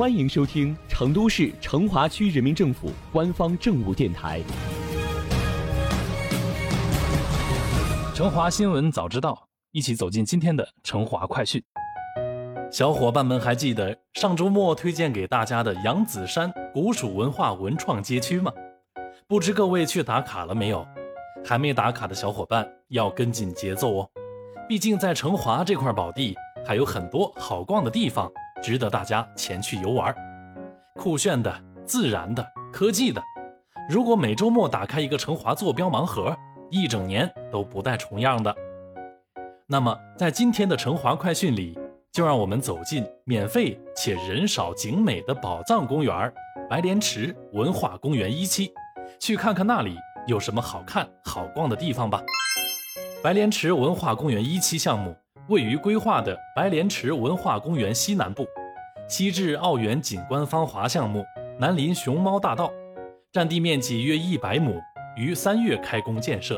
欢迎收听成都市成华区人民政府官方政务电台《成华新闻早知道》，一起走进今天的成华快讯。小伙伴们还记得上周末推荐给大家的扬子山古蜀文化文创街区吗？不知各位去打卡了没有？还没打卡的小伙伴要跟紧节奏哦，毕竟在成华这块宝地还有很多好逛的地方。值得大家前去游玩，酷炫的、自然的、科技的。如果每周末打开一个成华坐标盲盒，一整年都不带重样的。那么，在今天的成华快讯里，就让我们走进免费且人少景美的宝藏公园——白莲池文化公园一期，去看看那里有什么好看好逛的地方吧。白莲池文化公园一期项目。位于规划的白莲池文化公园西南部，西至奥园景观芳华项目，南临熊猫大道，占地面积约一百亩，于三月开工建设，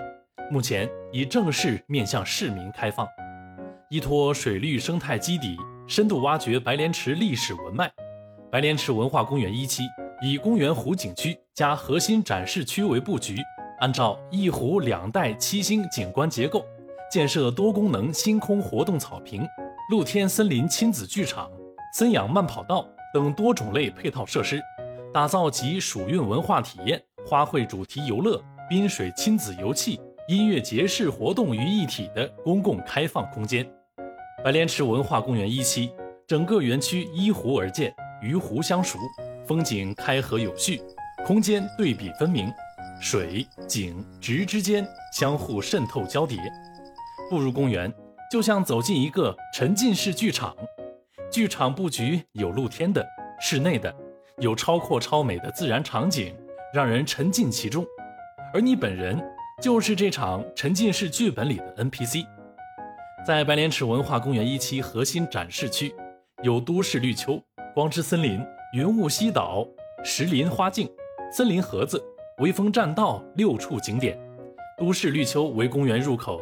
目前已正式面向市民开放。依托水绿生态基底，深度挖掘白莲池历史文脉，白莲池文化公园一期以公园湖景区加核心展示区为布局，按照一湖两带七星景观结构。建设多功能星空活动草坪、露天森林亲子剧场、森养慢跑道等多种类配套设施，打造集暑韵文化体验、花卉主题游乐、滨水亲子游憩、音乐节式活动于一体的公共开放空间。白莲池文化公园一期，整个园区依湖而建，与湖相熟，风景开合有序，空间对比分明，水景植之间相互渗透交叠。步入公园，就像走进一个沉浸式剧场。剧场布局有露天的、室内的，有超阔超美的自然场景，让人沉浸其中。而你本人就是这场沉浸式剧本里的 NPC。在白莲池文化公园一期核心展示区，有都市绿丘、光之森林、云雾西岛、石林花径、森林盒子、微风栈道六处景点。都市绿丘为公园入口。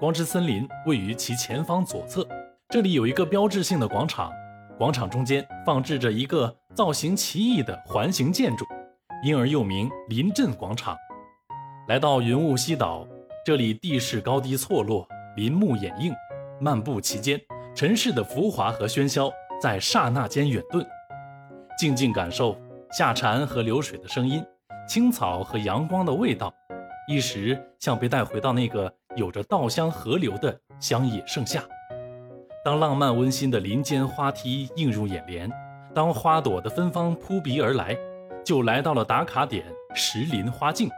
光之森林位于其前方左侧，这里有一个标志性的广场，广场中间放置着一个造型奇异的环形建筑，因而又名临镇广场。来到云雾西岛，这里地势高低错落，林木掩映，漫步其间，尘世的浮华和喧嚣在刹那间远遁，静静感受夏蝉和流水的声音，青草和阳光的味道，一时像被带回到那个。有着稻香河流的乡野盛夏，当浪漫温馨的林间花梯映入眼帘，当花朵的芬芳扑鼻而来，就来到了打卡点石林花径。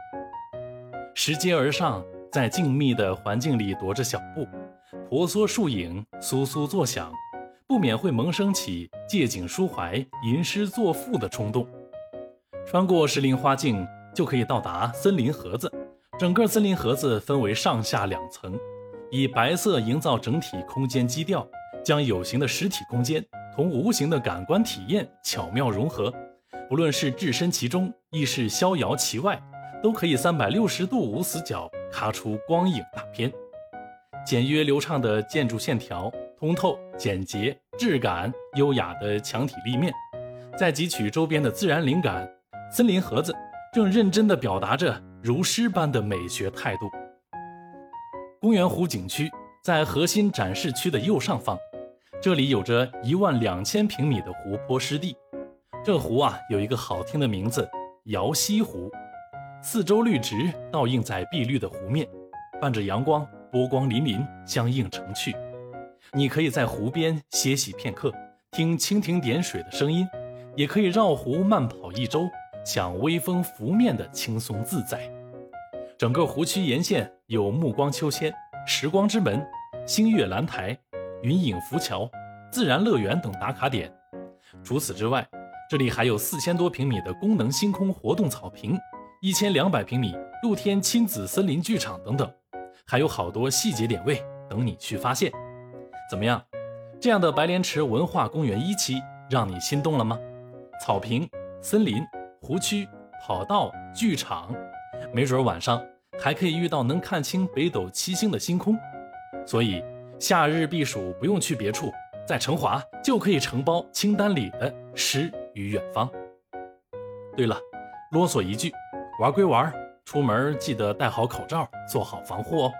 拾阶而上，在静谧的环境里踱着小步，婆娑树影簌簌作响，不免会萌生起借景抒怀、吟诗作赋的冲动。穿过石林花径，就可以到达森林盒子。整个森林盒子分为上下两层，以白色营造整体空间基调，将有形的实体空间同无形的感官体验巧妙融合。不论是置身其中，亦是逍遥其外，都可以三百六十度无死角咔出光影大片。简约流畅的建筑线条，通透简洁、质感优雅的墙体立面，在汲取周边的自然灵感。森林盒子正认真地表达着。如诗般的美学态度。公园湖景区在核心展示区的右上方，这里有着一万两千平米的湖泊湿地。这湖啊，有一个好听的名字——瑶溪湖。四周绿植倒映在碧绿的湖面，伴着阳光，波光粼粼，相映成趣。你可以在湖边歇息片刻，听蜻蜓点水的声音；也可以绕湖慢跑一周。享微风拂面的轻松自在。整个湖区沿线有暮光秋千、时光之门、星月兰台、云影浮桥、自然乐园等打卡点。除此之外，这里还有四千多平米的功能星空活动草坪，一千两百平米露天亲子森林剧场等等，还有好多细节点位等你去发现。怎么样？这样的白莲池文化公园一期让你心动了吗？草坪、森林。湖区、跑道、剧场，没准晚上还可以遇到能看清北斗七星的星空。所以夏日避暑不用去别处，在成华就可以承包清单里的诗与远方。对了，啰嗦一句，玩归玩，出门记得戴好口罩，做好防护哦。